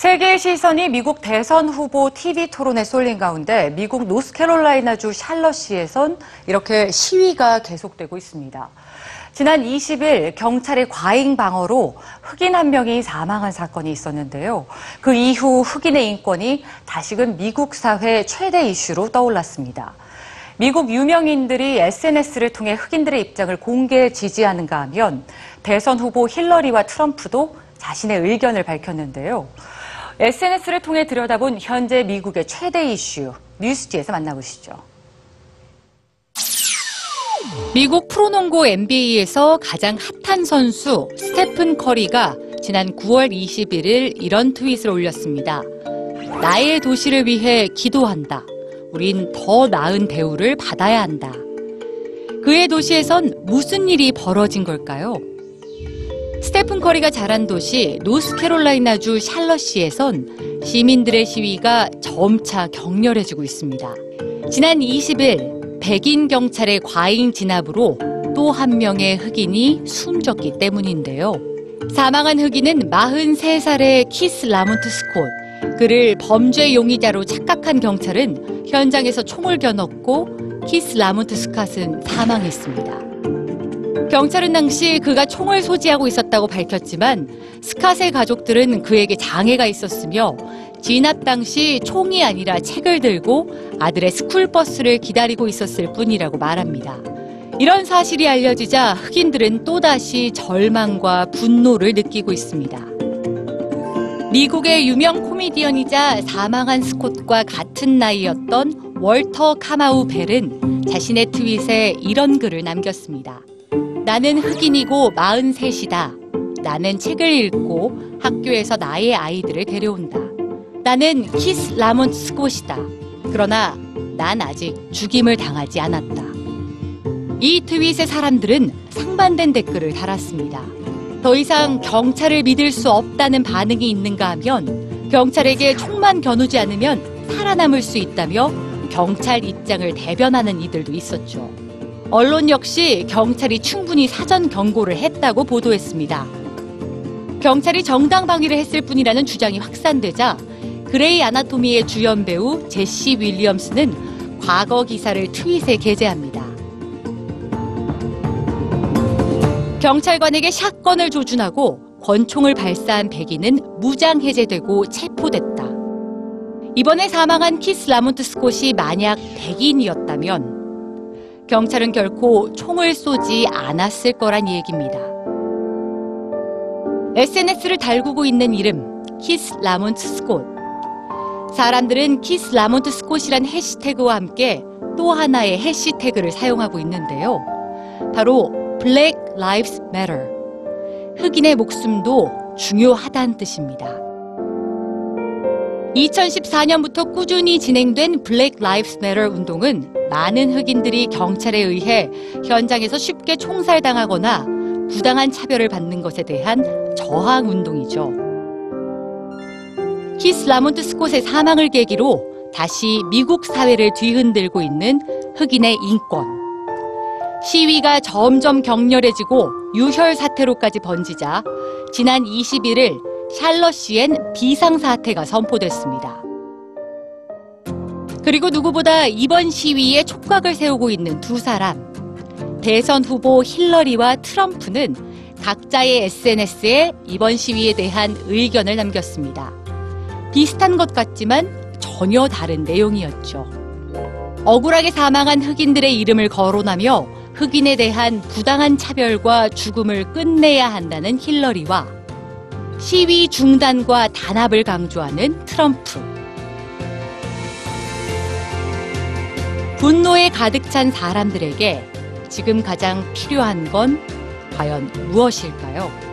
세계의 시선이 미국 대선 후보 TV 토론에 쏠린 가운데 미국 노스캐롤라이나주 샬럿시에선 이렇게 시위가 계속되고 있습니다. 지난 20일 경찰의 과잉 방어로 흑인 한 명이 사망한 사건이 있었는데요. 그 이후 흑인의 인권이 다시금 미국 사회 최대 이슈로 떠올랐습니다. 미국 유명인들이 SNS를 통해 흑인들의 입장을 공개 지지하는가 하면 대선 후보 힐러리와 트럼프도 자신의 의견을 밝혔는데요. SNS를 통해 들여다본 현재 미국의 최대 이슈 뉴스지에서 만나보시죠. 미국 프로농구 NBA에서 가장 핫한 선수 스테픈 커리가 지난 9월 21일 이런 트윗을 올렸습니다. 나의 도시를 위해 기도한다. 우린 더 나은 대우를 받아야 한다. 그의 도시에선 무슨 일이 벌어진 걸까요? 스테픈 커리가 자란 도시 노스캐롤라이나주 샬럿시에선 시민들의 시위가 점차 격렬해지고 있습니다. 지난 20일 백인 경찰의 과잉 진압으로 또 한 명의 흑인이 숨졌기 때문인데요. 사망한 흑인은 43살의 키스 라몬트 스콧. 그를 범죄 용의자로 착각한 경찰은 현장에서 총을 겨눴고 키스 라몬트 스캇은 사망했습니다. 경찰은 당시 그가 총을 소지하고 있었다고 밝혔지만 스캇의 가족들은 그에게 장애가 있었으며 진압 당시 총이 아니라 책을 들고 아들의 스쿨버스를 기다리고 있었을 뿐이라고 말합니다. 이런 사실이 알려지자 흑인들은 또다시 절망과 분노를 느끼고 있습니다. 미국의 유명 코미디언이자 사망한 스콧과 같은 나이였던 월터 카마우 벨은 자신의 트윗에 이런 글을 남겼습니다. 나는 흑인이고 43이다. 나는 책을 읽고 학교에서 나의 아이들을 데려온다. 나는 키스 라몬트 스콧이다. 그러나 난 아직 죽임을 당하지 않았다. 이 트윗의 사람들은 상반된 댓글을 달았습니다. 더 이상 경찰을 믿을 수 없다는 반응이 있는가 하면 경찰에게 총만 겨누지 않으면 살아남을 수 있다며 경찰 입장을 대변하는 이들도 있었죠. 언론 역시 경찰이 충분히 사전 경고를 했다고 보도했습니다. 경찰이 정당 방위를 했을 뿐이라는 주장이 확산되자 그레이 아나토미의 주연 배우 제시 윌리엄스는 과거 기사를 트윗에 게재합니다. 경찰관에게 샷건을 조준하고 권총을 발사한 백인은 무장 해제되고 체포됐다. 이번에 사망한 키스 라몬트 스콧이 만약 백인이었다면 경찰은 결코 총을 쏘지 않았을 거란 얘기입니다. SNS를 달구고 있는 이름 키스 라몬트 스콧. 사람들은 키스 라몬트 스콧이란 해시태그와 함께 또 하나의 해시태그를 사용하고 있는데요. 바로 Black Lives Matter. 흑인의 목숨도 중요하다는 뜻입니다. 2014년부터 꾸준히 진행된 Black Lives Matter 운동은 많은 흑인들이 경찰에 의해 현장에서 쉽게 총살당하거나 부당한 차별을 받는 것에 대한 저항 운동이죠. 키스 라몬트 스콧의 사망을 계기로 다시 미국 사회를 뒤흔들고 있는 흑인의 인권. 시위가 점점 격렬해지고 유혈 사태로까지 번지자 지난 21일 샬럿시엔 비상사태가 선포됐습니다. 그리고 누구보다 이번 시위에 촉각을 세우고 있는 두 사람. 대선 후보 힐러리와 트럼프는 각자의 SNS에 이번 시위에 대한 의견을 남겼습니다. 비슷한 것 같지만 전혀 다른 내용이었죠. 억울하게 사망한 흑인들의 이름을 거론하며 흑인에 대한 부당한 차별과 죽음을 끝내야 한다는 힐러리와 시위 중단과 단합을 강조하는 트럼프. 분노에 가득 찬 사람들에게 지금 가장 필요한 건 과연 무엇일까요?